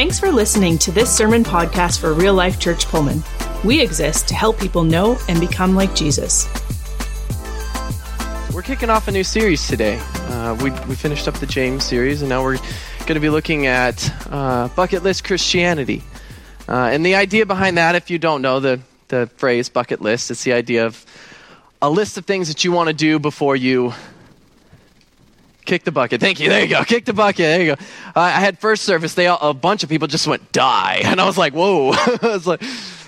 Thanks for listening to this sermon podcast for Real Life Church Pullman. We exist to help people know and become like Jesus. We're kicking off a new series today. Uh, we, we finished up the James series, and now we're going to be looking at uh, bucket list Christianity. Uh, and the idea behind that, if you don't know the, the phrase bucket list, it's the idea of a list of things that you want to do before you kick the bucket. Thank you. There you go. Kick the bucket. There you go. Uh, I had first service. They all, a bunch of people just went die, and I was like, whoa. I was like,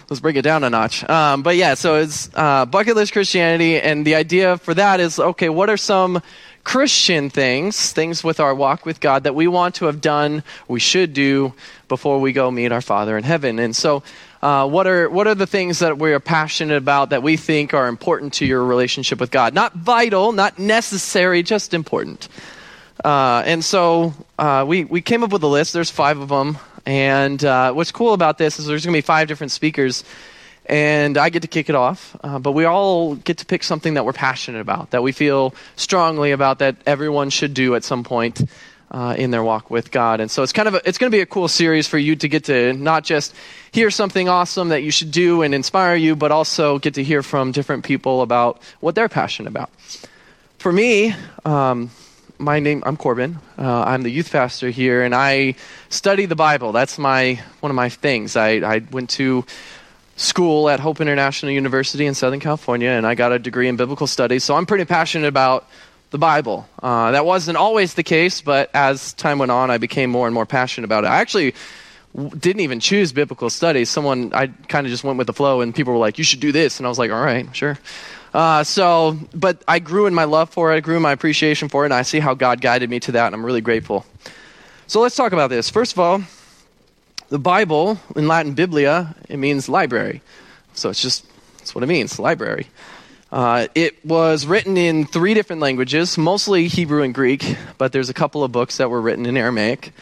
let's bring it down a notch. Um, but yeah, so it's uh, bucket list Christianity, and the idea for that is okay. What are some Christian things, things with our walk with God that we want to have done, we should do before we go meet our Father in heaven? And so. Uh, what are what are the things that we are passionate about that we think are important to your relationship with God? Not vital, not necessary, just important. Uh, and so uh, we we came up with a list. There's five of them. And uh, what's cool about this is there's going to be five different speakers, and I get to kick it off. Uh, but we all get to pick something that we're passionate about, that we feel strongly about, that everyone should do at some point uh, in their walk with God. And so it's kind of a, it's going to be a cool series for you to get to not just hear something awesome that you should do and inspire you, but also get to hear from different people about what they're passionate about. For me, um, my name I'm Corbin. Uh, I'm the youth pastor here, and I study the Bible. That's my one of my things. I, I went to school at Hope International University in Southern California, and I got a degree in biblical studies. So I'm pretty passionate about the Bible. Uh, that wasn't always the case, but as time went on, I became more and more passionate about it. I actually didn't even choose biblical studies. Someone I kind of just went with the flow, and people were like, "You should do this," and I was like, "All right, sure." Uh, so, but I grew in my love for it, I grew in my appreciation for it, and I see how God guided me to that, and I'm really grateful. So let's talk about this. First of all, the Bible, in Latin, Biblia, it means library. So it's just, that's what it means, library. Uh, it was written in three different languages, mostly Hebrew and Greek, but there's a couple of books that were written in Aramaic.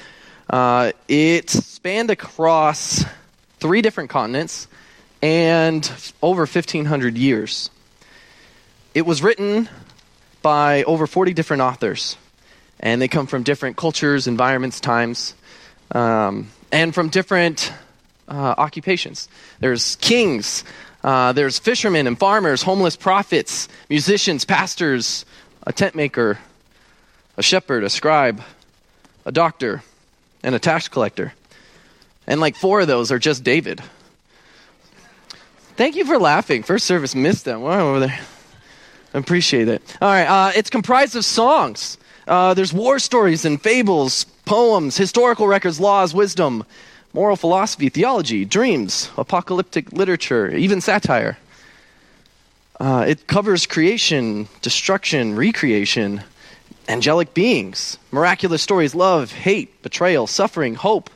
Uh, it spanned across three different continents and over 1,500 years. It was written by over 40 different authors, and they come from different cultures, environments, times, um, and from different uh, occupations. There's kings, uh, there's fishermen and farmers, homeless prophets, musicians, pastors, a tent maker, a shepherd, a scribe, a doctor, and a tax collector. And like four of those are just David. Thank you for laughing. First service missed them. Wow, over there. Appreciate it. All right, uh, it's comprised of songs. Uh, there's war stories and fables, poems, historical records, laws, wisdom, moral philosophy, theology, dreams, apocalyptic literature, even satire. Uh, it covers creation, destruction, recreation, angelic beings, miraculous stories, love, hate, betrayal, suffering, hope,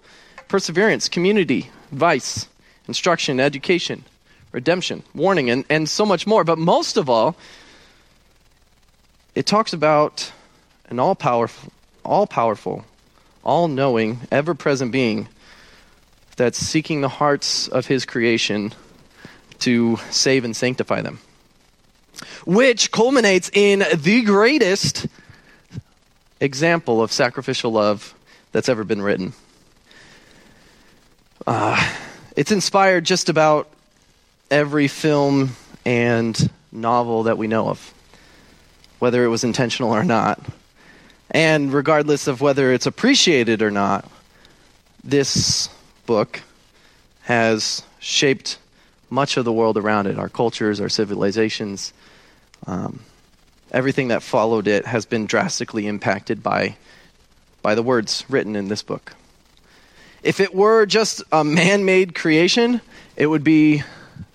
perseverance, community, vice, instruction, education, redemption, warning, and, and so much more. But most of all, it talks about an all powerful, all powerful, all knowing, ever present being that's seeking the hearts of his creation to save and sanctify them. Which culminates in the greatest example of sacrificial love that's ever been written. Uh, it's inspired just about every film and novel that we know of whether it was intentional or not. And regardless of whether it's appreciated or not, this book has shaped much of the world around it our cultures, our civilizations. Um, everything that followed it has been drastically impacted by, by the words written in this book. If it were just a man made creation, it would be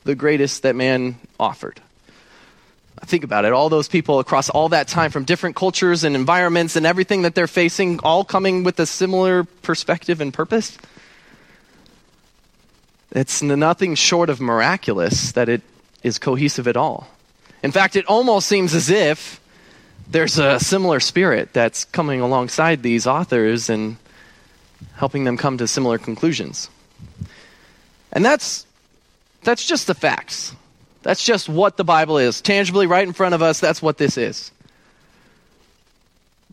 the greatest that man offered. Think about it. All those people across all that time from different cultures and environments and everything that they're facing, all coming with a similar perspective and purpose. It's nothing short of miraculous that it is cohesive at all. In fact, it almost seems as if there's a similar spirit that's coming alongside these authors and helping them come to similar conclusions. And that's that's just the facts. That's just what the Bible is. Tangibly, right in front of us, that's what this is.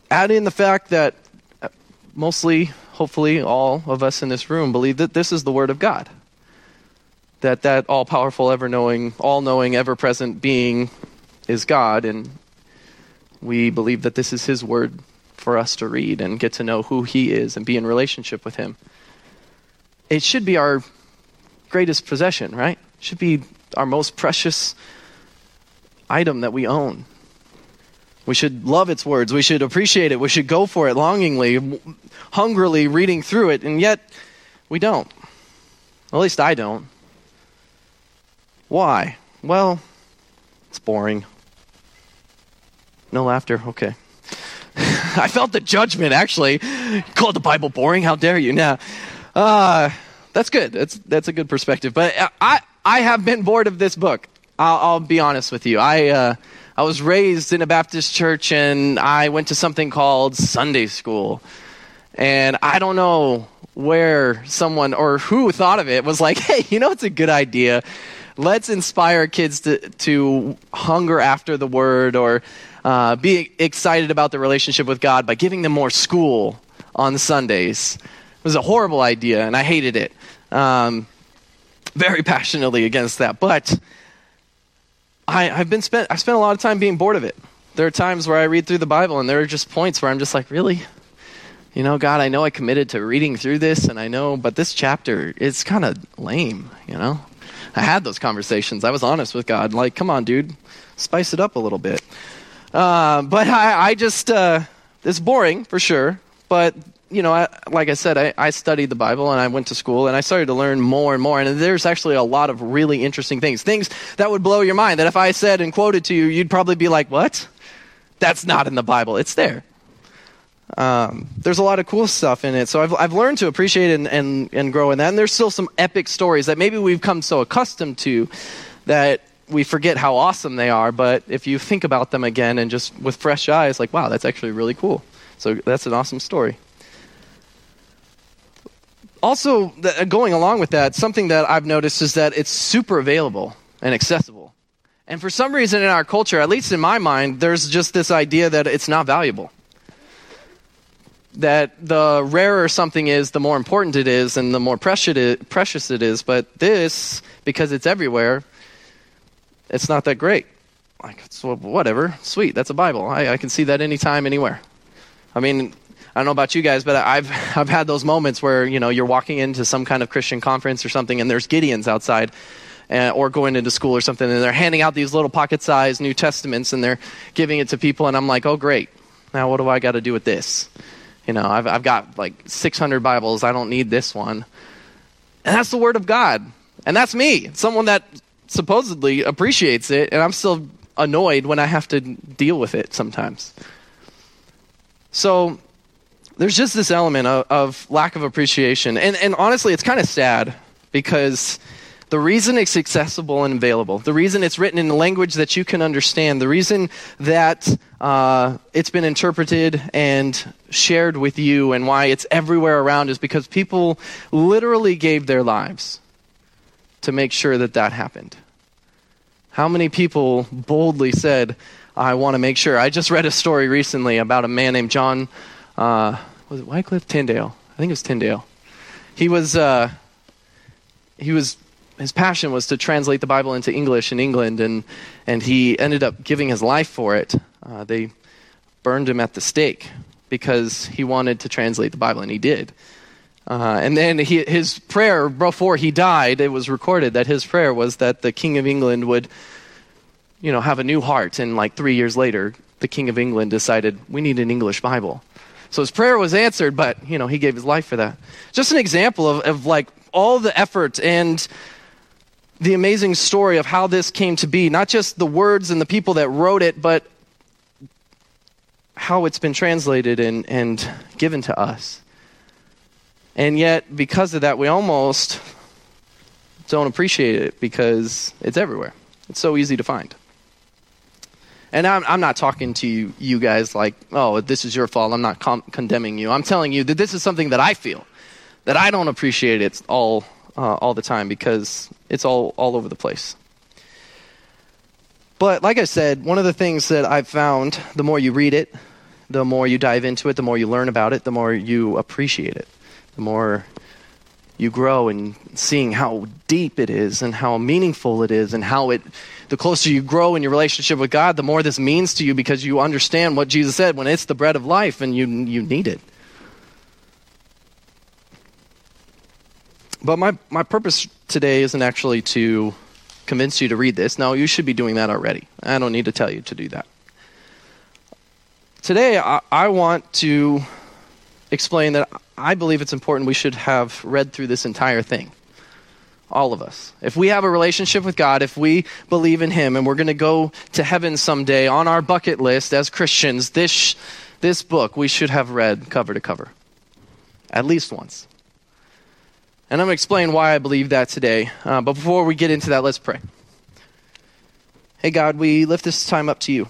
Add in the fact that uh, mostly hopefully all of us in this room believe that this is the Word of God. That that all powerful, ever knowing, all knowing, ever present being is God, and we believe that this is His Word for us to read and get to know who He is and be in relationship with Him. It should be our greatest possession, right? It should be our most precious item that we own. We should love its words. We should appreciate it. We should go for it longingly, hungrily reading through it, and yet we don't. At least I don't. Why? Well, it's boring. No laughter? Okay. I felt the judgment, actually. Called the Bible boring? How dare you? Now, uh, that's good. That's, that's a good perspective. But I, I have been bored of this book. I'll, I'll be honest with you. I, uh, I was raised in a Baptist church and I went to something called Sunday school. And I don't know where someone or who thought of it was like, hey, you know, it's a good idea. Let's inspire kids to, to hunger after the word or uh, be excited about the relationship with God by giving them more school on Sundays. It was a horrible idea and I hated it. Um, very passionately against that. But I, have been spent. I spent a lot of time being bored of it. There are times where I read through the Bible, and there are just points where I'm just like, really, you know, God, I know I committed to reading through this, and I know, but this chapter is kind of lame. You know, I had those conversations. I was honest with God, like, come on, dude, spice it up a little bit. Uh, but I, I just, uh, it's boring for sure. But you know, I, like I said, I, I, studied the Bible and I went to school and I started to learn more and more. And there's actually a lot of really interesting things, things that would blow your mind. That if I said and quoted to you, you'd probably be like, "What? That's not in the Bible. It's there." Um, there's a lot of cool stuff in it, so I've I've learned to appreciate and, and and grow in that. And there's still some epic stories that maybe we've come so accustomed to that we forget how awesome they are. But if you think about them again and just with fresh eyes, like, wow, that's actually really cool. So that's an awesome story also, uh, going along with that, something that I've noticed is that it's super available and accessible. And for some reason in our culture, at least in my mind, there's just this idea that it's not valuable. That the rarer something is, the more important it is, and the more precious it is. But this, because it's everywhere, it's not that great. Like, whatever, sweet, that's a Bible. I, I can see that anytime, anywhere. I mean, I don't know about you guys, but I've I've had those moments where you know you're walking into some kind of Christian conference or something, and there's Gideons outside, uh, or going into school or something, and they're handing out these little pocket-sized New Testaments, and they're giving it to people, and I'm like, oh great, now what do I got to do with this? You know, I've I've got like 600 Bibles, I don't need this one, and that's the Word of God, and that's me, someone that supposedly appreciates it, and I'm still annoyed when I have to deal with it sometimes. So there's just this element of, of lack of appreciation. And, and honestly, it's kind of sad because the reason it's accessible and available, the reason it's written in a language that you can understand, the reason that uh, it's been interpreted and shared with you, and why it's everywhere around is because people literally gave their lives to make sure that that happened. How many people boldly said, I want to make sure? I just read a story recently about a man named John uh, was it Wycliffe Tyndale? I think it was Tyndale. He was uh, he was his passion was to translate the Bible into English in England, and and he ended up giving his life for it. Uh, they burned him at the stake because he wanted to translate the Bible, and he did. Uh, and then he, his prayer before he died, it was recorded that his prayer was that the King of England would, you know, have a new heart. And like three years later, the King of England decided we need an English Bible. So his prayer was answered, but, you know, he gave his life for that. Just an example of, of like all the effort and the amazing story of how this came to be. Not just the words and the people that wrote it, but how it's been translated and, and given to us. And yet, because of that, we almost don't appreciate it because it's everywhere. It's so easy to find. And I'm, I'm not talking to you, you guys like, oh, this is your fault. I'm not com- condemning you. I'm telling you that this is something that I feel, that I don't appreciate it all, uh, all the time because it's all, all over the place. But like I said, one of the things that I've found, the more you read it, the more you dive into it, the more you learn about it, the more you appreciate it. the more you grow in seeing how deep it is and how meaningful it is and how it the closer you grow in your relationship with God, the more this means to you because you understand what Jesus said when it's the bread of life and you you need it. But my, my purpose today isn't actually to convince you to read this. Now, you should be doing that already. I don't need to tell you to do that. Today, I, I want to explain that I believe it's important we should have read through this entire thing. All of us. If we have a relationship with God, if we believe in Him, and we're going to go to heaven someday on our bucket list as Christians, this, this book we should have read cover to cover. At least once. And I'm going to explain why I believe that today. Uh, but before we get into that, let's pray. Hey, God, we lift this time up to you.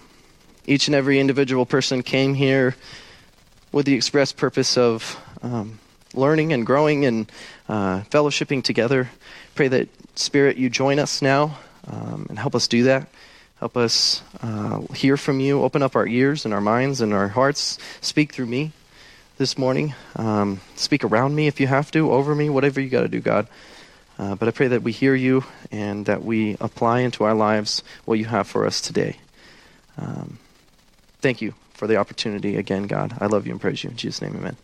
Each and every individual person came here with the express purpose of um, learning and growing and uh, fellowshipping together. Pray that, Spirit, you join us now um, and help us do that. Help us uh, hear from you. Open up our ears and our minds and our hearts. Speak through me this morning. Um, speak around me if you have to, over me, whatever you got to do, God. Uh, but I pray that we hear you and that we apply into our lives what you have for us today. Um, thank you for the opportunity again, God. I love you and praise you. In Jesus' name, amen.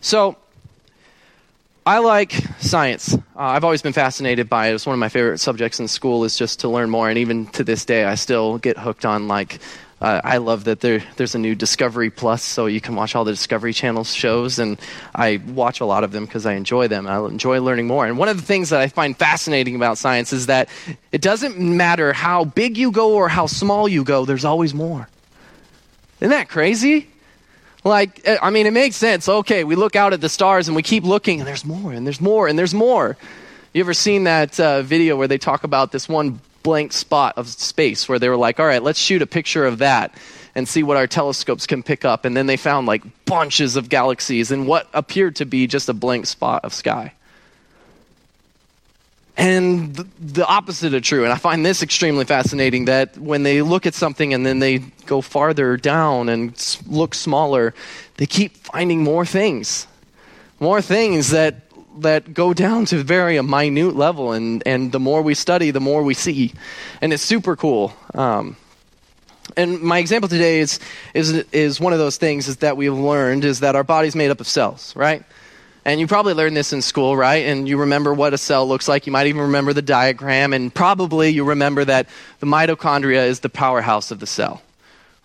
So, I like science. Uh, I've always been fascinated by it. It's one of my favorite subjects in school is just to learn more. And even to this day, I still get hooked on like uh, I love that there, there's a new Discovery Plus, so you can watch all the Discovery Channel shows, and I watch a lot of them because I enjoy them. I enjoy learning more. And one of the things that I find fascinating about science is that it doesn't matter how big you go or how small you go, there's always more. Isn't that crazy? Like, I mean, it makes sense. Okay, we look out at the stars and we keep looking, and there's more, and there's more, and there's more. You ever seen that uh, video where they talk about this one blank spot of space where they were like, all right, let's shoot a picture of that and see what our telescopes can pick up. And then they found like bunches of galaxies in what appeared to be just a blank spot of sky. And the opposite of true. And I find this extremely fascinating that when they look at something and then they go farther down and look smaller, they keep finding more things. More things that that go down to very a minute level, and, and the more we study, the more we see. And it's super cool. Um, and my example today is, is, is one of those things is that we've learned is that our body's made up of cells, right? And you probably learned this in school, right? And you remember what a cell looks like. You might even remember the diagram. And probably you remember that the mitochondria is the powerhouse of the cell,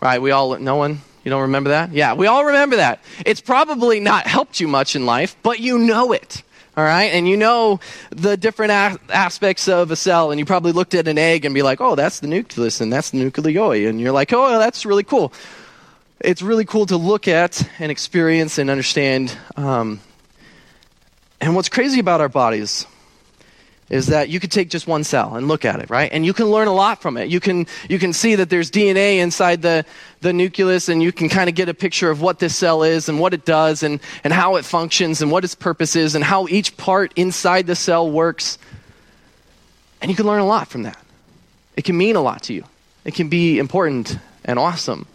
right? We all, no one? You don't remember that? Yeah, we all remember that. It's probably not helped you much in life, but you know it all right? And you know the different a- aspects of a cell, and you probably looked at an egg and be like, oh, that's the nucleus and that's the nucleoli. And you're like, oh, that's really cool. It's really cool to look at and experience and understand. Um, and what's crazy about our bodies is that you could take just one cell and look at it, right? And you can learn a lot from it. You can, you can see that there's DNA inside the, the nucleus, and you can kind of get a picture of what this cell is and what it does and, and how it functions and what its purpose is and how each part inside the cell works. And you can learn a lot from that. It can mean a lot to you, it can be important and awesome.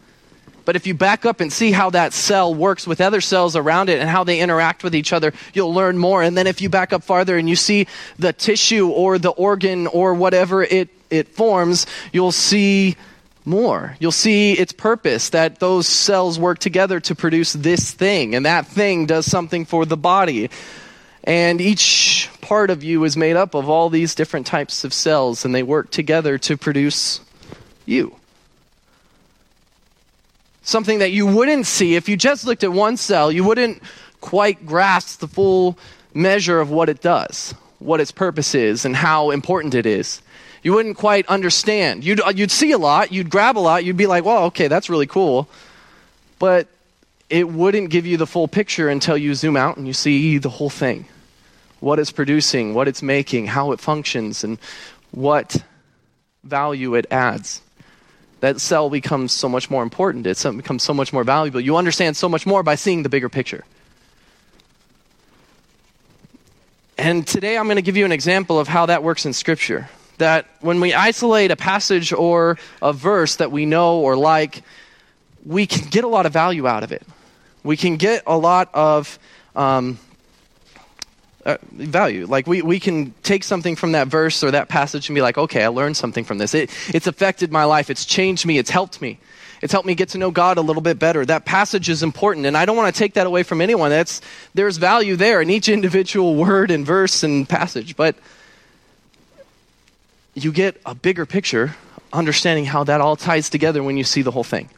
But if you back up and see how that cell works with other cells around it and how they interact with each other, you'll learn more. And then if you back up farther and you see the tissue or the organ or whatever it, it forms, you'll see more. You'll see its purpose that those cells work together to produce this thing, and that thing does something for the body. And each part of you is made up of all these different types of cells, and they work together to produce you something that you wouldn't see if you just looked at one cell. You wouldn't quite grasp the full measure of what it does, what its purpose is, and how important it is. You wouldn't quite understand. You'd, uh, you'd see a lot, you'd grab a lot, you'd be like, well, okay, that's really cool. But it wouldn't give you the full picture until you zoom out and you see the whole thing what it's producing, what it's making, how it functions, and what value it adds that cell becomes so much more important. It becomes so much more valuable. You understand so much more by seeing the bigger picture. And today I'm going to give you an example of how that works in Scripture. That when we isolate a passage or a verse that we know or like, we can get a lot of value out of it. We can get a lot of um, uh, value. Like we, we can take something from that verse or that passage and be like, okay, I learned something from this. It, it's affected my life. It's changed me. It's helped me. It's helped me get to know God a little bit better. That passage is important, and I don't want to take that away from anyone. That's, there's value there in each individual word and verse and passage, but you get a bigger picture, understanding how that all ties together when you see the whole thing.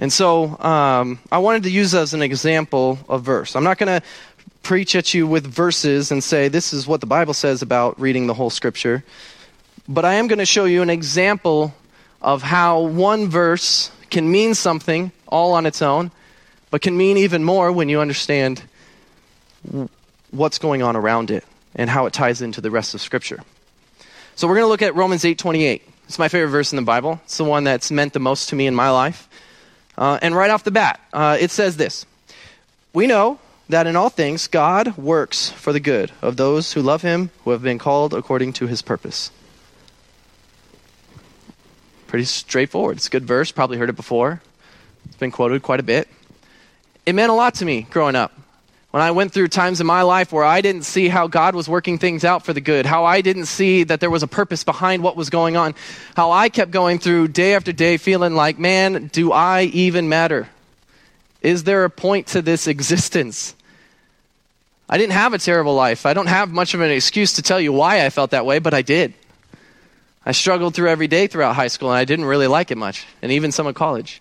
And so um, I wanted to use as an example a verse. I'm not going to preach at you with verses and say this is what the Bible says about reading the whole scripture, but I am going to show you an example of how one verse can mean something all on its own, but can mean even more when you understand what's going on around it and how it ties into the rest of scripture. So we're going to look at Romans 8:28. It's my favorite verse in the Bible. It's the one that's meant the most to me in my life. Uh, and right off the bat, uh, it says this We know that in all things God works for the good of those who love him, who have been called according to his purpose. Pretty straightforward. It's a good verse. Probably heard it before. It's been quoted quite a bit. It meant a lot to me growing up when I went through times in my life where I didn't see how God was working things out for the good, how I didn't see that there was a purpose behind what was going on, how I kept going through day after day feeling like, man, do I even matter? Is there a point to this existence? I didn't have a terrible life. I don't have much of an excuse to tell you why I felt that way, but I did. I struggled through every day throughout high school, and I didn't really like it much, and even some of college.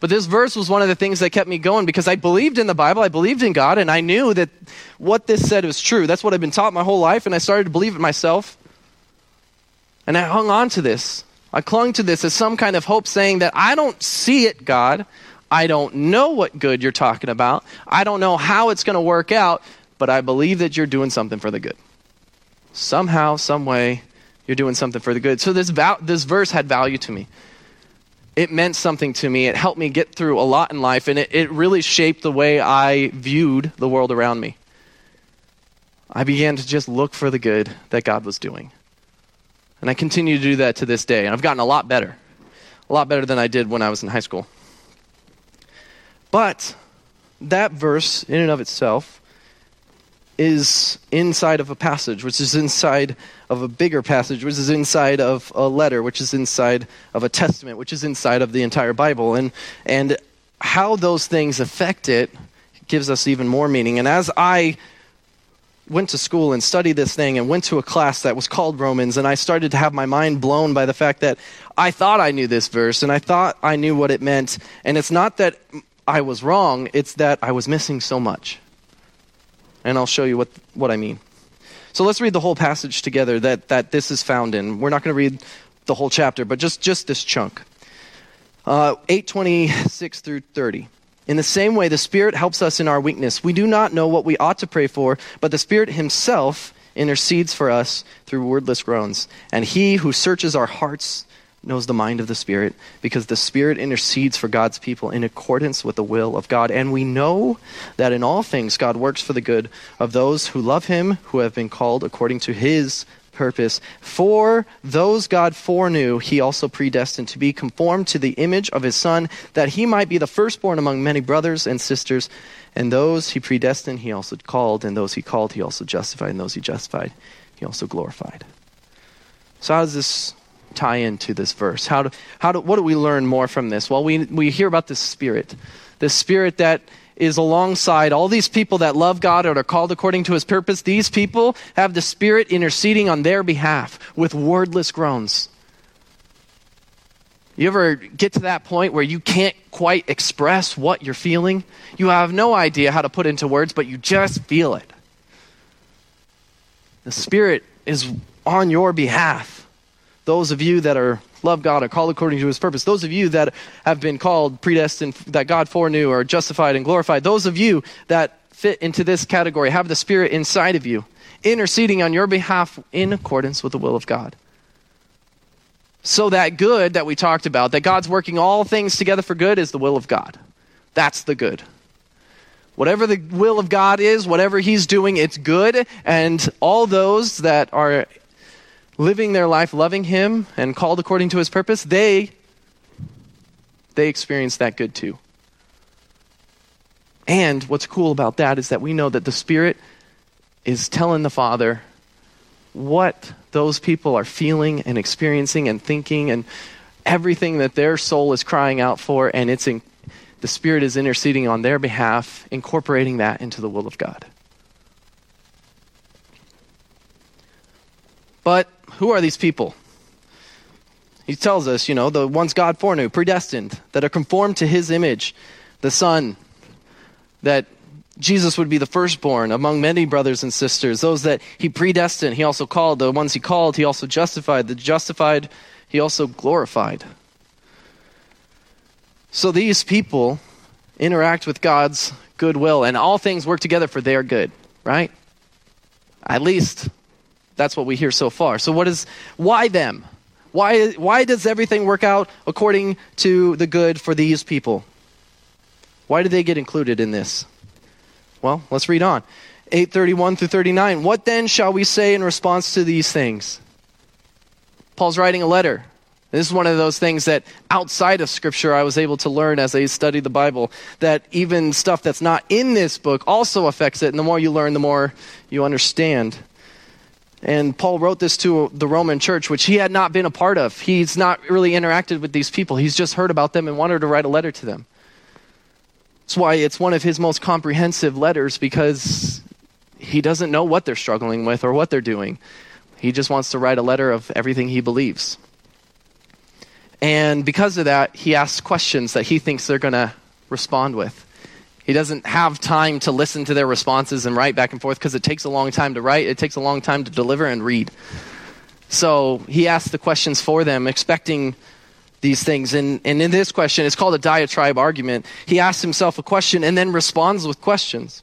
But this verse was one of the things that kept me going because I believed in the Bible, I believed in God, and I knew that what this said was true. That's what I've been taught my whole life, and I started to believe it myself. And I hung on to this. I clung to this as some kind of hope, saying that I don't see it, God. I don't know what good you're talking about. I don't know how it's going to work out, but I believe that you're doing something for the good. Somehow, some way, you're doing something for the good. So this, this verse had value to me it meant something to me. It helped me get through a lot in life, and it, it really shaped the way I viewed the world around me. I began to just look for the good that God was doing. And I continue to do that to this day. And I've gotten a lot better, a lot better than I did when I was in high school. But that verse, in and of itself, is inside of a passage, which is inside of a bigger passage, which is inside of a letter, which is inside of a testament, which is inside of the entire Bible. And, and how those things affect it gives us even more meaning. And as I went to school and studied this thing and went to a class that was called Romans, and I started to have my mind blown by the fact that I thought I knew this verse and I thought I knew what it meant. And it's not that I was wrong, it's that I was missing so much and I'll show you what, what I mean. So let's read the whole passage together that, that this is found in. We're not going to read the whole chapter, but just, just this chunk. Uh, 826 through 30. In the same way, the Spirit helps us in our weakness. We do not know what we ought to pray for, but the Spirit Himself intercedes for us through wordless groans. And He who searches our hearts knows the mind of the Spirit because the Spirit intercedes for God's people in accordance with the will of God. And we know that in all things God works for the good of those who love Him, who have been called according to His purpose. For those God foreknew, He also predestined to be conformed to the image of His Son, that He might be the firstborn among many brothers and sisters. And those He predestined, He also called. And those He called, He also justified. And those He justified, He also glorified. So, how does this tie into this verse? How do, how do, what do we learn more from this? Well, we, we hear about this spirit, this spirit that is alongside all these people that love God and are called according to his purpose. These people have the spirit interceding on their behalf with wordless groans. You ever get to that point where you can't quite express what you're feeling? You have no idea how to put into words, but you just feel it. The Spirit is on your behalf those of you that are love God are called according to his purpose. Those of you that have been called, predestined, that God foreknew, are justified and glorified. Those of you that fit into this category have the Spirit inside of you, interceding on your behalf in accordance with the will of God. So that good that we talked about, that God's working all things together for good, is the will of God. That's the good. Whatever the will of God is, whatever He's doing, it's good. And all those that are living their life loving him and called according to his purpose, they they experience that good too. And what's cool about that is that we know that the Spirit is telling the Father what those people are feeling and experiencing and thinking and everything that their soul is crying out for, and it's in, the Spirit is interceding on their behalf, incorporating that into the will of God. But who are these people? He tells us, you know, the ones God foreknew, predestined, that are conformed to his image, the Son, that Jesus would be the firstborn among many brothers and sisters. Those that he predestined, he also called. The ones he called, he also justified. The justified, he also glorified. So these people interact with God's goodwill, and all things work together for their good, right? At least that's what we hear so far. So what is why them? Why why does everything work out according to the good for these people? Why do they get included in this? Well, let's read on. 831 through 39. What then shall we say in response to these things? Paul's writing a letter. This is one of those things that outside of Scripture I was able to learn as I studied the Bible, that even stuff that's not in this book also affects it. And the more you learn, the more you understand. And Paul wrote this to the Roman church, which he had not been a part of. He's not really interacted with these people, he's just heard about them and wanted to write a letter to them. That's why it's one of his most comprehensive letters because he doesn't know what they're struggling with or what they're doing. He just wants to write a letter of everything he believes. And because of that, he asks questions that he thinks they're going to respond with. He doesn't have time to listen to their responses and write back and forth because it takes a long time to write, it takes a long time to deliver and read. So he asks the questions for them, expecting these things. And, and in this question, it's called a diatribe argument. He asks himself a question and then responds with questions.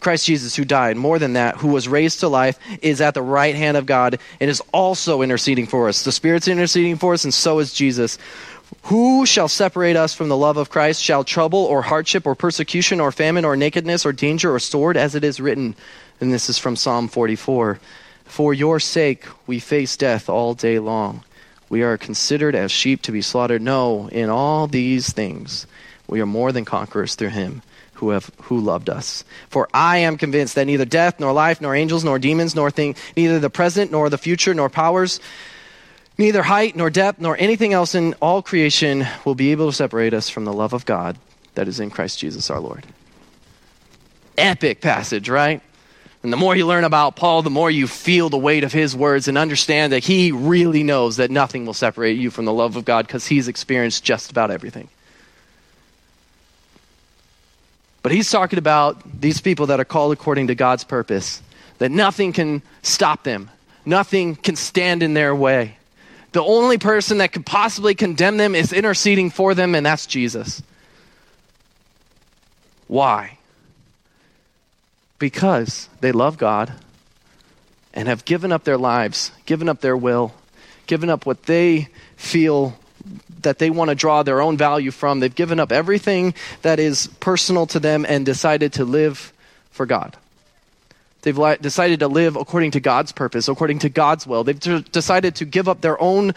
Christ Jesus, who died, more than that, who was raised to life, is at the right hand of God and is also interceding for us. The Spirit's interceding for us, and so is Jesus. Who shall separate us from the love of Christ? Shall trouble or hardship or persecution or famine or nakedness or danger or sword, as it is written? And this is from Psalm 44. For your sake we face death all day long. We are considered as sheep to be slaughtered. No, in all these things we are more than conquerors through him who have who loved us. For I am convinced that neither death nor life nor angels nor demons nor thing neither the present nor the future nor powers neither height nor depth nor anything else in all creation will be able to separate us from the love of God that is in Christ Jesus our Lord. Epic passage, right? And the more you learn about Paul, the more you feel the weight of his words and understand that he really knows that nothing will separate you from the love of God because he's experienced just about everything. But he's talking about these people that are called according to God's purpose, that nothing can stop them, nothing can stand in their way. The only person that could possibly condemn them is interceding for them, and that's Jesus. Why? Because they love God and have given up their lives, given up their will, given up what they feel that they want to draw their own value from. They've given up everything that is personal to them and decided to live for God. They've li- decided to live according to God's purpose, according to God's will. They've t- decided to give up their own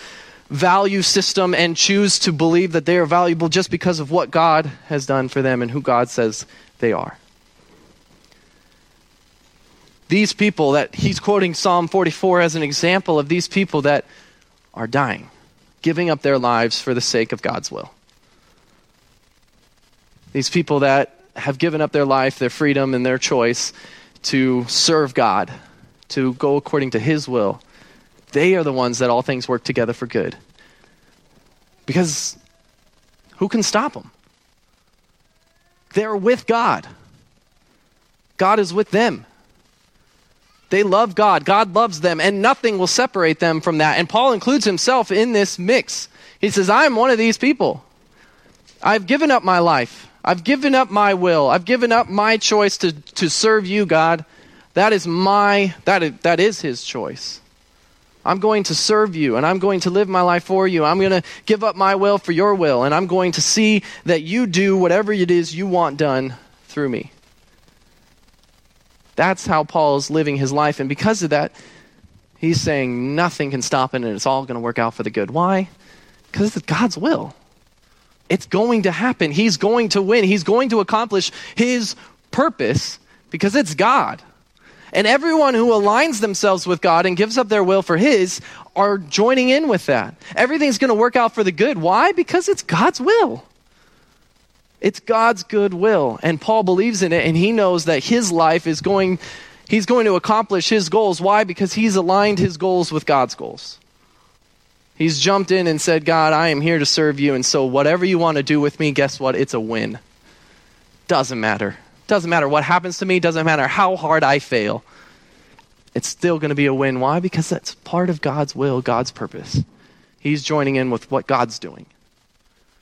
value system and choose to believe that they are valuable just because of what God has done for them and who God says they are. These people that he's quoting Psalm 44 as an example of these people that are dying giving up their lives for the sake of God's will. These people that have given up their life, their freedom, and their choice to serve God, to go according to His will, they are the ones that all things work together for good. Because who can stop them? They're with God. God is with them. They love God. God loves them, and nothing will separate them from that. And Paul includes himself in this mix. He says, I'm one of these people. I've given up my life. I've given up my will. I've given up my choice to, to serve you, God, That is my, that is, that is his choice. I'm going to serve you and I'm going to live my life for you. I'm going to give up my will for your will and I'm going to see that you do whatever it is you want done through me. That's how Paul is living his life. And because of that, he's saying nothing can stop it and it's all going to work out for the good. Why? Because it's God's will. It's going to happen. He's going to win. He's going to accomplish his purpose because it's God. And everyone who aligns themselves with God and gives up their will for His are joining in with that. Everything's going to work out for the good. Why? Because it's God's will. It's God's good will. And Paul believes in it, and he knows that his life is going, he's going to accomplish his goals. Why? Because he's aligned his goals with God's goals. He's jumped in and said, God, I am here to serve you, and so whatever you want to do with me, guess what? It's a win. Doesn't matter. Doesn't matter what happens to me, doesn't matter how hard I fail. It's still going to be a win. Why? Because that's part of God's will, God's purpose. He's joining in with what God's doing.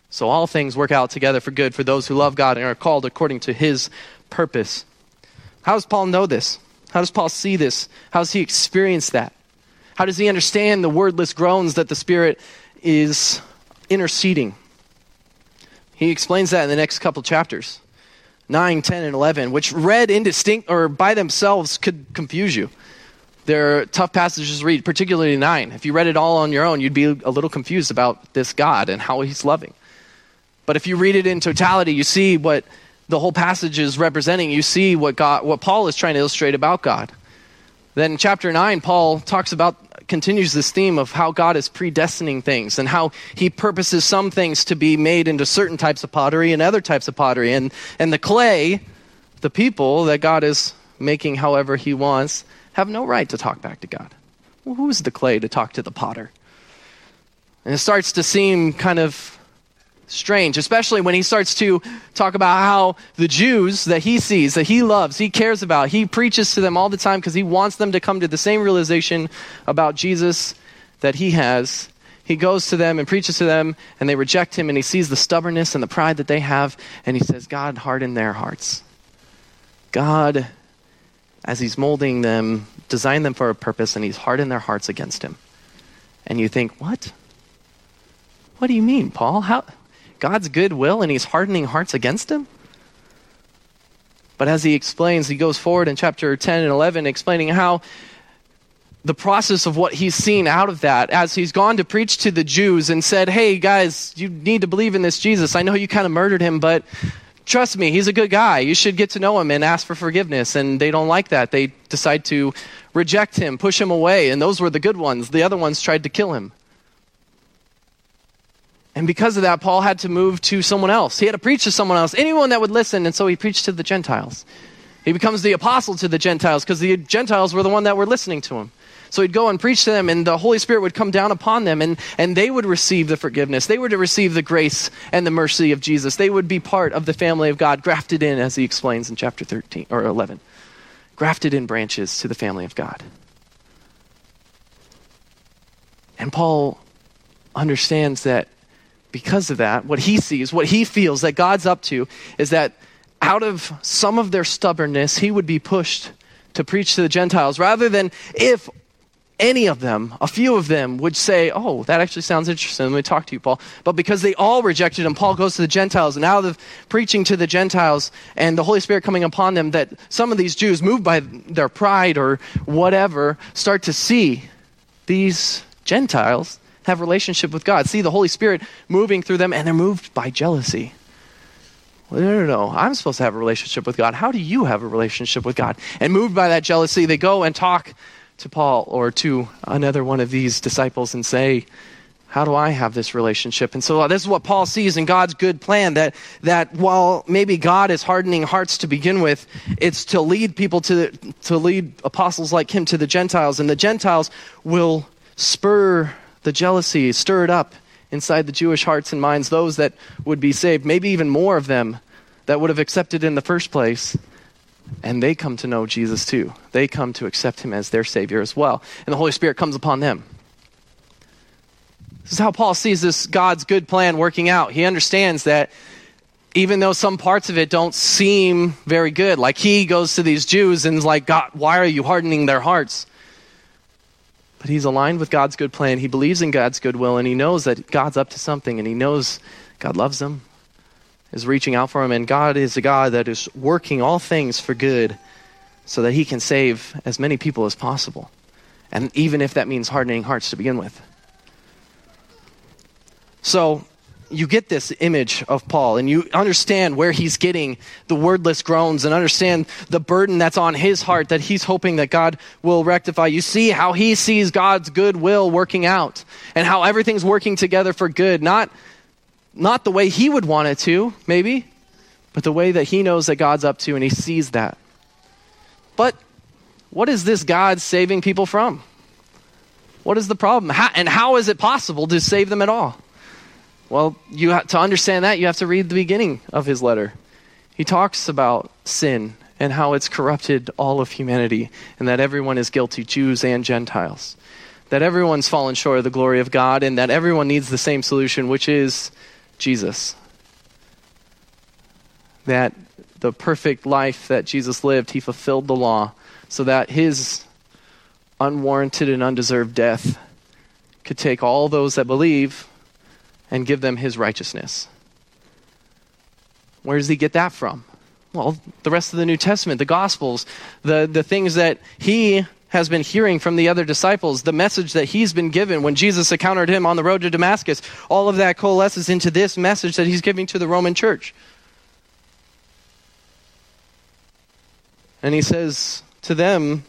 So all things work out together for good for those who love God and are called according to his purpose. How does Paul know this? How does Paul see this? How does he experience that? How does he understand the wordless groans that the Spirit is interceding? He explains that in the next couple chapters 9, 10, and 11, which read indistinct or by themselves could confuse you. They're tough passages to read, particularly 9. If you read it all on your own, you'd be a little confused about this God and how he's loving. But if you read it in totality, you see what the whole passage is representing. You see what God, what Paul is trying to illustrate about God. Then in chapter 9, Paul talks about continues this theme of how God is predestining things and how he purposes some things to be made into certain types of pottery and other types of pottery. And, and the clay, the people that God is making however he wants, have no right to talk back to God. Well, who's the clay to talk to the potter? And it starts to seem kind of strange, especially when he starts to talk about how the Jews that he sees, that he loves, he cares about, he preaches to them all the time because he wants them to come to the same realization about Jesus that he has. He goes to them and preaches to them, and they reject him, and he sees the stubbornness and the pride that they have, and he says, God, harden their hearts. God, as he's molding them, designed them for a purpose, and he's hardened their hearts against him. And you think, what? What do you mean, Paul? How, God's goodwill and he's hardening hearts against him? But as he explains, he goes forward in chapter 10 and 11, explaining how the process of what he's seen out of that, as he's gone to preach to the Jews and said, Hey, guys, you need to believe in this Jesus. I know you kind of murdered him, but trust me, he's a good guy. You should get to know him and ask for forgiveness. And they don't like that. They decide to reject him, push him away. And those were the good ones. The other ones tried to kill him. And because of that, Paul had to move to someone else. He had to preach to someone else, anyone that would listen, and so he preached to the Gentiles. He becomes the apostle to the Gentiles because the Gentiles were the one that were listening to him. So he'd go and preach to them, and the Holy Spirit would come down upon them, and, and they would receive the forgiveness. They were to receive the grace and the mercy of Jesus. They would be part of the family of God, grafted in, as he explains in chapter 13 or 11. Grafted in branches to the family of God. And Paul understands that because of that, what he sees, what he feels that God's up to, is that out of some of their stubbornness, he would be pushed to preach to the Gentiles rather than if any of them, a few of them, would say, Oh, that actually sounds interesting. Let me talk to you, Paul. But because they all rejected him, Paul goes to the Gentiles, and out of preaching to the Gentiles and the Holy Spirit coming upon them, that some of these Jews, moved by their pride or whatever, start to see these Gentiles have relationship with God, see the Holy Spirit moving through them, and they're moved by jealousy. Well, no, no, no. I'm supposed to have a relationship with God. How do you have a relationship with God? And moved by that jealousy, they go and talk to Paul or to another one of these disciples and say, how do I have this relationship? And so uh, this is what Paul sees in God's good plan that, that while maybe God is hardening hearts to begin with, it's to lead people to, to lead apostles like him to the Gentiles. And the Gentiles will spur the jealousy stirred up inside the Jewish hearts and minds, those that would be saved, maybe even more of them that would have accepted in the first place. And they come to know Jesus too. They come to accept him as their Savior as well. And the Holy Spirit comes upon them. This is how Paul sees this God's good plan working out. He understands that even though some parts of it don't seem very good. Like he goes to these Jews and is like, God, why are you hardening their hearts? But he's aligned with God's good plan. He believes in God's goodwill, and he knows that God's up to something, and he knows God loves him, is reaching out for him, and God is a God that is working all things for good so that he can save as many people as possible. And even if that means hardening hearts to begin with. So, you get this image of Paul and you understand where he's getting the wordless groans and understand the burden that's on his heart that he's hoping that God will rectify. You see how he sees God's good will working out and how everything's working together for good, not not the way he would want it to, maybe, but the way that he knows that God's up to and he sees that. But what is this God saving people from? What is the problem? How, and how is it possible to save them at all? Well, you have, to understand that, you have to read the beginning of his letter. He talks about sin and how it's corrupted all of humanity, and that everyone is guilty, Jews and Gentiles. That everyone's fallen short of the glory of God, and that everyone needs the same solution, which is Jesus. That the perfect life that Jesus lived, he fulfilled the law so that his unwarranted and undeserved death could take all those that believe and give them his righteousness. Where does he get that from? Well, the rest of the New Testament, the Gospels, the, the things that he has been hearing from the other disciples, the message that he's been given when Jesus encountered him on the road to Damascus, all of that coalesces into this message that he's giving to the Roman church. And he says to them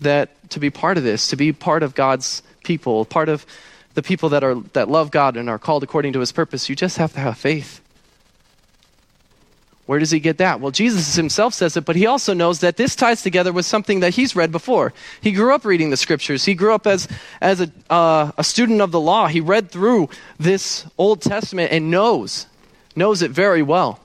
that to be part of this, to be part of God's people, part of the people that are that love God and are called according to his purpose, you just have to have faith. Where does he get that? Well, Jesus himself says it, but he also knows that this ties together with something that he's read before. He grew up reading the scriptures. He grew up as, as a, uh, a student of the law. He read through this Old Testament and knows, knows it very well.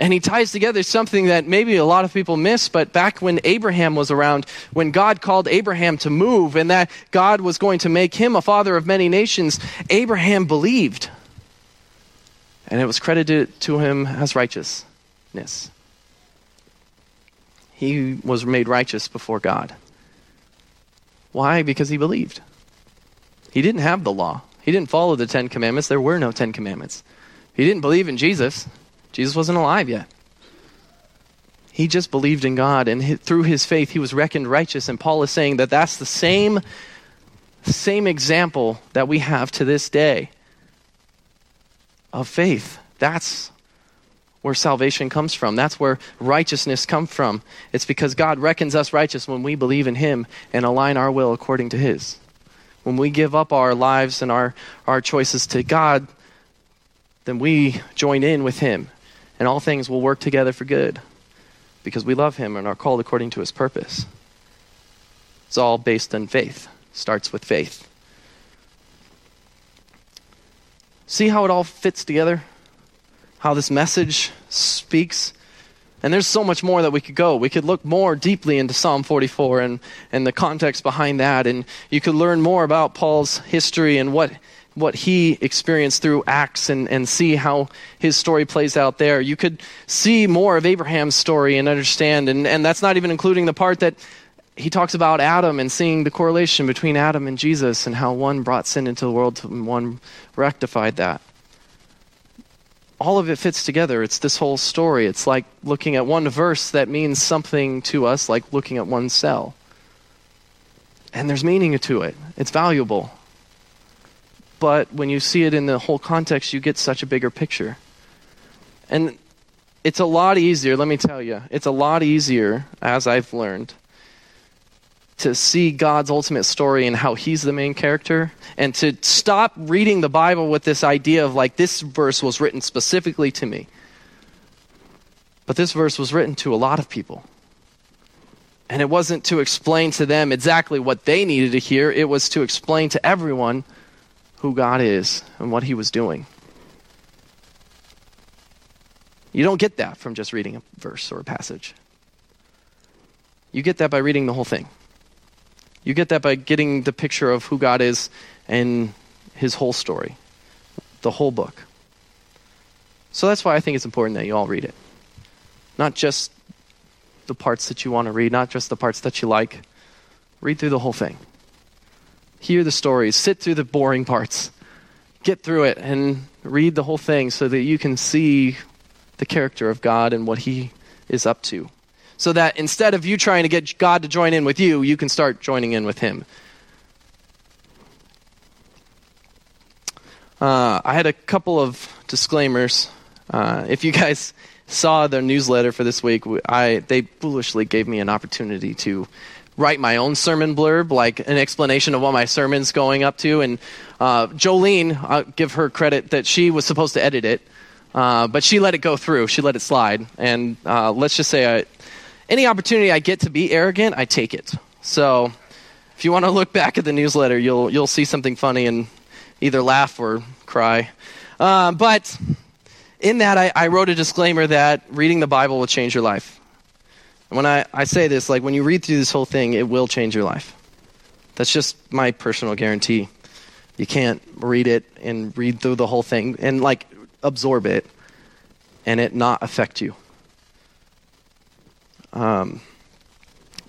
And he ties together something that maybe a lot of people miss, but back when Abraham was around, when God called Abraham to move and that God was going to make him a father of many nations, Abraham believed. And it was credited to him as righteousness. He was made righteous before God. Why? Because he believed. He didn't have the law. He didn't follow the Ten Commandments. There were no Ten Commandments. He didn't believe in Jesus. Jesus wasn't alive yet. He just believed in God, and through his faith, he was reckoned righteous. And Paul is saying that that's the same, same example that we have to this day of faith. That's where salvation comes from. That's where righteousness comes from. It's because God reckons us righteous when we believe in Him and align our will according to His. When we give up our lives and our, our choices to God, then we join in with Him and all things will work together for good because we love him and are called according to his purpose. It's all based on faith. Starts with faith. See how it all fits together? How this message speaks? And there's so much more that we could go. We could look more deeply into Psalm 44 and, and the context behind that. And you could learn more about Paul's history and what what he experienced through Acts and, and see how his story plays out there. You could see more of Abraham's story and understand, and, and that's not even including the part that he talks about Adam and seeing the correlation between Adam and Jesus and how one brought sin into the world and one rectified that. All of it fits together. It's this whole story. It's like looking at one verse that means something to us, like looking at one cell. And there's meaning to it, it's valuable but when you see it in the whole context, you get such a bigger picture. And it's a lot easier, let me tell you, it's a lot easier, as I've learned, to see God's ultimate story and how He's the main character, and to stop reading the Bible with this idea of like, this verse was written specifically to me. But this verse was written to a lot of people. And it wasn't to explain to them exactly what they needed to hear, it was to explain to everyone who God is and what He was doing. You don't get that from just reading a verse or a passage. You get that by reading the whole thing. You get that by getting the picture of who God is and His whole story, the whole book. So that's why I think it's important that you all read it. Not just the parts that you want to read, not just the parts that you like. Read through the whole thing. Hear the stories, sit through the boring parts, get through it, and read the whole thing so that you can see the character of God and what He is up to. So that instead of you trying to get God to join in with you, you can start joining in with Him. Uh, I had a couple of disclaimers. Uh, if you guys saw the newsletter for this week, I, they foolishly gave me an opportunity to write my own sermon blurb, like an explanation of what my sermon's going up to. And uh, Jolene, I'll give her credit that she was supposed to edit it, uh, but she let it go through. She let it slide. And uh, let's just say I, any opportunity I get to be arrogant, I take it. So if you want to look back at the newsletter, you'll you'll see something funny and either laugh or cry. Uh, but in that, I, I, wrote a disclaimer that reading the Bible will change your life. And when I, I say this, like when you read through this whole thing, it will change your life. That's just my personal guarantee. You can't read it and read through the whole thing and like absorb it and it not affect you. Um,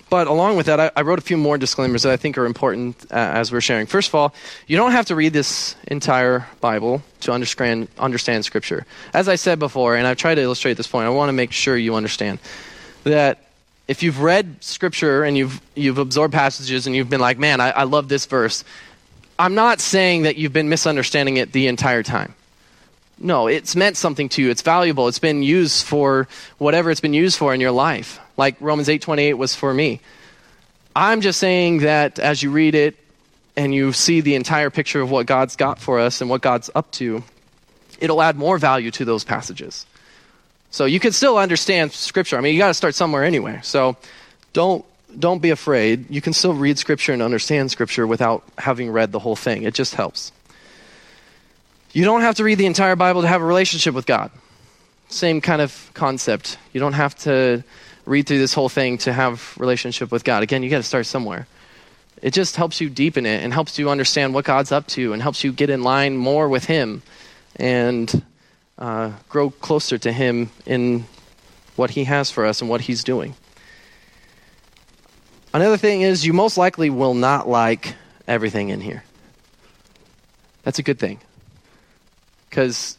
but along with that, I, I, wrote a few more disclaimers that I think are important uh, as we're sharing. First of all, you don't have to read this entire Bible to understand, understand Scripture. As I said before, and I've tried to illustrate this point, I want to make sure you understand that if you've read Scripture and you've, you've absorbed passages and you've been like, man, I, I love this verse, I'm not saying that you've been misunderstanding it the entire time. No, it's meant something to you. It's valuable. It's been used for whatever it's been used for in your life like Romans 8:28 was for me. I'm just saying that as you read it and you see the entire picture of what God's got for us and what God's up to, it'll add more value to those passages. So you can still understand scripture. I mean, you got to start somewhere anyway. So don't don't be afraid. You can still read scripture and understand scripture without having read the whole thing. It just helps. You don't have to read the entire Bible to have a relationship with God. Same kind of concept. You don't have to read through this whole thing to have relationship with God. Again, you got to start somewhere. It just helps you deepen it and helps you understand what God's up to and helps you get in line more with Him and uh, grow closer to Him in what He has for us and what He's doing. Another thing is, you most likely will not like everything in here. That's a good thing. Because,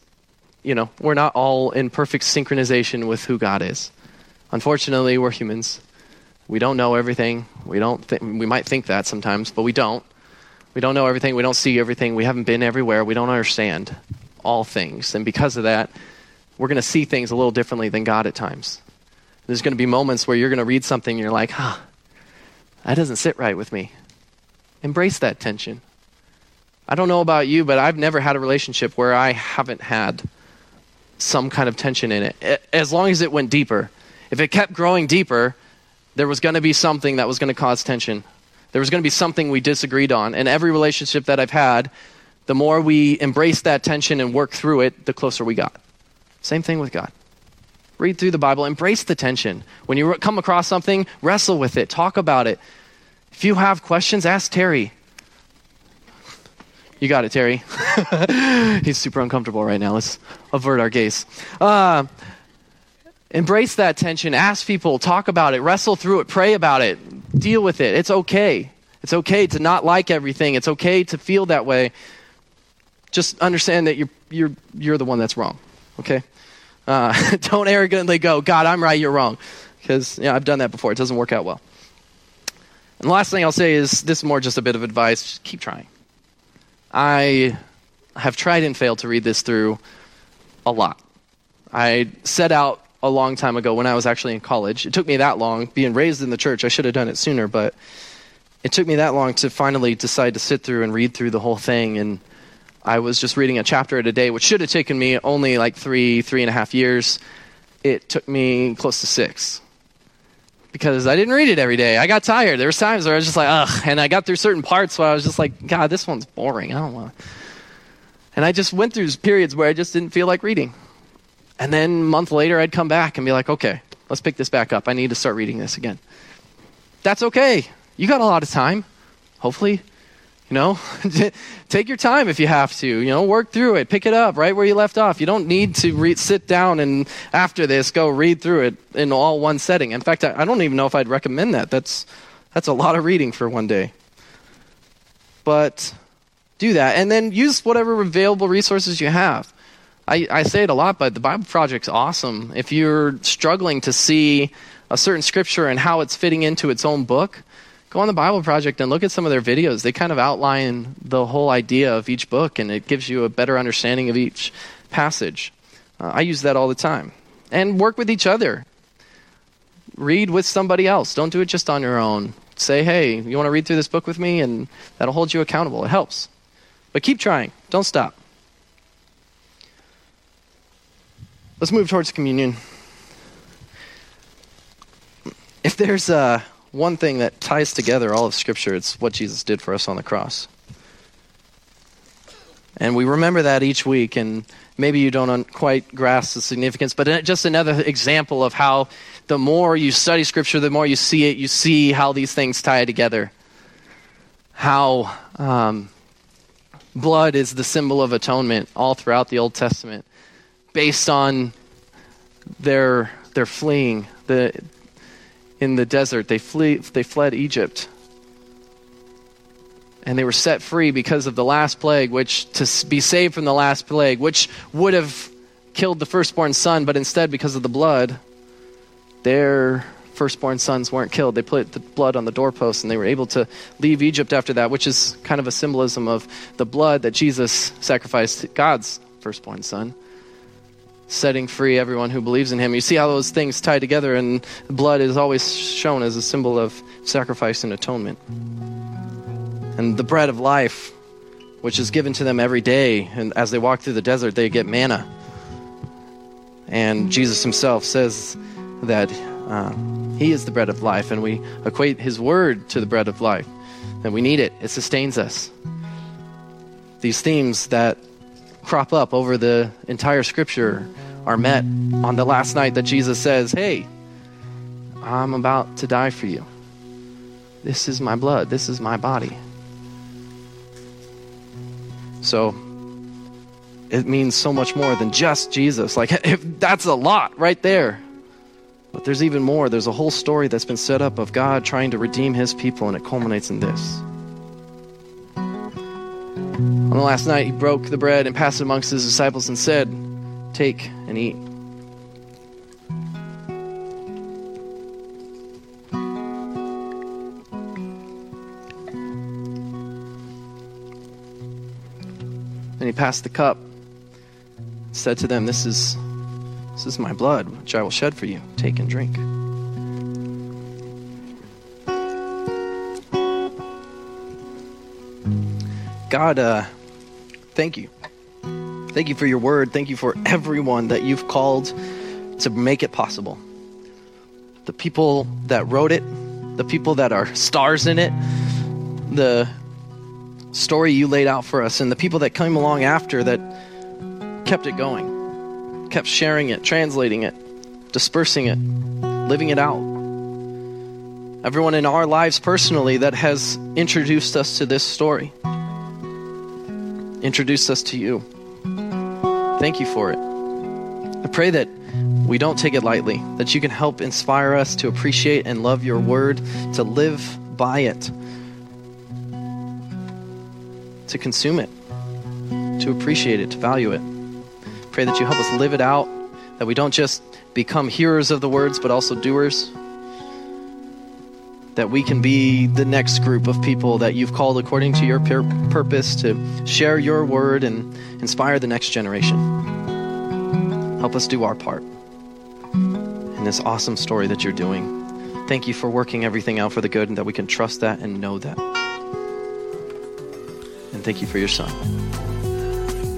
you know, we're not all in perfect synchronization with who God is. Unfortunately, we're humans. We don't know everything. We don't th- we might think that sometimes, but we don't. We don't know everything. We don't see everything. We haven't been everywhere. We don't understand all things. And because of that, we're going to see things a little differently than God at times. There's going to be moments where you're going to read something and you're like, huh, that doesn't sit right with me. Embrace that tension. I don't know about you, but I've never had a relationship where I haven't had some kind of tension in it, as long as it went deeper. If it kept growing deeper, there was going to be something that was going to cause tension. There was going to be something we disagreed on. And every relationship that I've had, the more we embrace that tension and work through it, the closer we got. Same thing with God. Read through the Bible, embrace the tension. When you come across something, wrestle with it, talk about it. If you have questions, ask Terry. You got it, Terry. He's super uncomfortable right now. Let's avert our gaze. Uh, Embrace that tension. Ask people, talk about it, wrestle through it, pray about it, deal with it. It's okay. It's okay to not like everything. It's okay to feel that way. Just understand that you're, you're, you're the one that's wrong, okay? Uh, don't arrogantly go, God, I'm right, you're wrong. Because yeah, I've done that before. It doesn't work out well. And the last thing I'll say is this is more just a bit of advice. Just keep trying. I have tried and failed to read this through a lot. I set out a long time ago when I was actually in college. It took me that long, being raised in the church. I should have done it sooner, but it took me that long to finally decide to sit through and read through the whole thing. And I was just reading a chapter at a day, which should have taken me only like three, three and a half years. It took me close to six because I didn't read it every day. I got tired. There was times where I was just like, ugh. And I got through certain parts where I was just like, God, this one's boring. I don't want. And I just went through periods where I just didn't feel like reading. And then a month later, I'd come back and be like, okay, let's pick this back up. I need to start reading this again. That's okay. You got a lot of time. Hopefully, you know, take your time if you have to. You know, work through it, pick it up right where you left off. You don't need to re- sit down and after this go read through it in all one setting. In fact, I, I don't even know if I'd recommend that. That's that's a lot of reading for one day. But do that, and then use whatever available resources you have. I, I say it a lot, but the Bible Project's awesome. If you're struggling to see a certain scripture and how it's fitting into its own book, go on the Bible Project and look at some of their videos. They kind of outline the whole idea of each book, and it gives you a better understanding of each passage. Uh, I use that all the time. And work with each other. Read with somebody else. Don't do it just on your own. Say, hey, you want to read through this book with me? And that'll hold you accountable. It helps. But keep trying, don't stop. Let's move towards communion. If there's uh, one thing that ties together all of Scripture, it's what Jesus did for us on the cross. And we remember that each week, and maybe you don't quite grasp the significance, but just another example of how the more you study Scripture, the more you see it, you see how these things tie together. How um, blood is the symbol of atonement all throughout the Old Testament, based on their, their fleeing. The, in the desert. They, flee, they fled Egypt. And they were set free because of the last plague, which to be saved from the last plague, which would have killed the firstborn son, but instead, because of the blood, their firstborn sons weren't killed. They put the blood on the doorpost and they were able to leave Egypt after that, which is kind of a symbolism of the blood that Jesus sacrificed God's firstborn son setting free everyone who believes in him. You see how those things tie together, and blood is always shown as a symbol of sacrifice and atonement. And the bread of life, which is given to them every day, and as they walk through the desert, they get manna. And Jesus himself says that uh, he is the bread of life, and we equate his word to the bread of life. And we need it, it sustains us. These themes that crop up over the entire scripture are met on the last night that Jesus says, Hey, I'm about to die for you. This is my blood, this is my body. So it means so much more than just Jesus. Like, if that's a lot right there. But there's even more. There's a whole story that's been set up of God trying to redeem his people, and it culminates in this. On the last night, he broke the bread and passed it amongst his disciples and said, Take and eat. Then he passed the cup, said to them, This is this is my blood, which I will shed for you. Take and drink. God, uh, thank you. Thank you for your word. Thank you for everyone that you've called to make it possible. The people that wrote it, the people that are stars in it, the story you laid out for us, and the people that came along after that kept it going, kept sharing it, translating it, dispersing it, living it out. Everyone in our lives personally that has introduced us to this story introduced us to you. Thank you for it. I pray that we don't take it lightly, that you can help inspire us to appreciate and love your word, to live by it, to consume it, to appreciate it, to value it. Pray that you help us live it out, that we don't just become hearers of the words, but also doers that we can be the next group of people that you've called according to your pur- purpose to share your word and inspire the next generation. Help us do our part in this awesome story that you're doing. Thank you for working everything out for the good and that we can trust that and know that. And thank you for your son.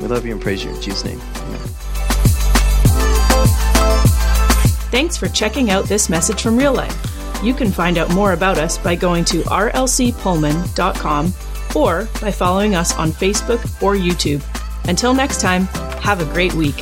We love you and praise you in Jesus' name. Amen. Thanks for checking out this message from real life. You can find out more about us by going to rlcpullman.com or by following us on Facebook or YouTube. Until next time, have a great week.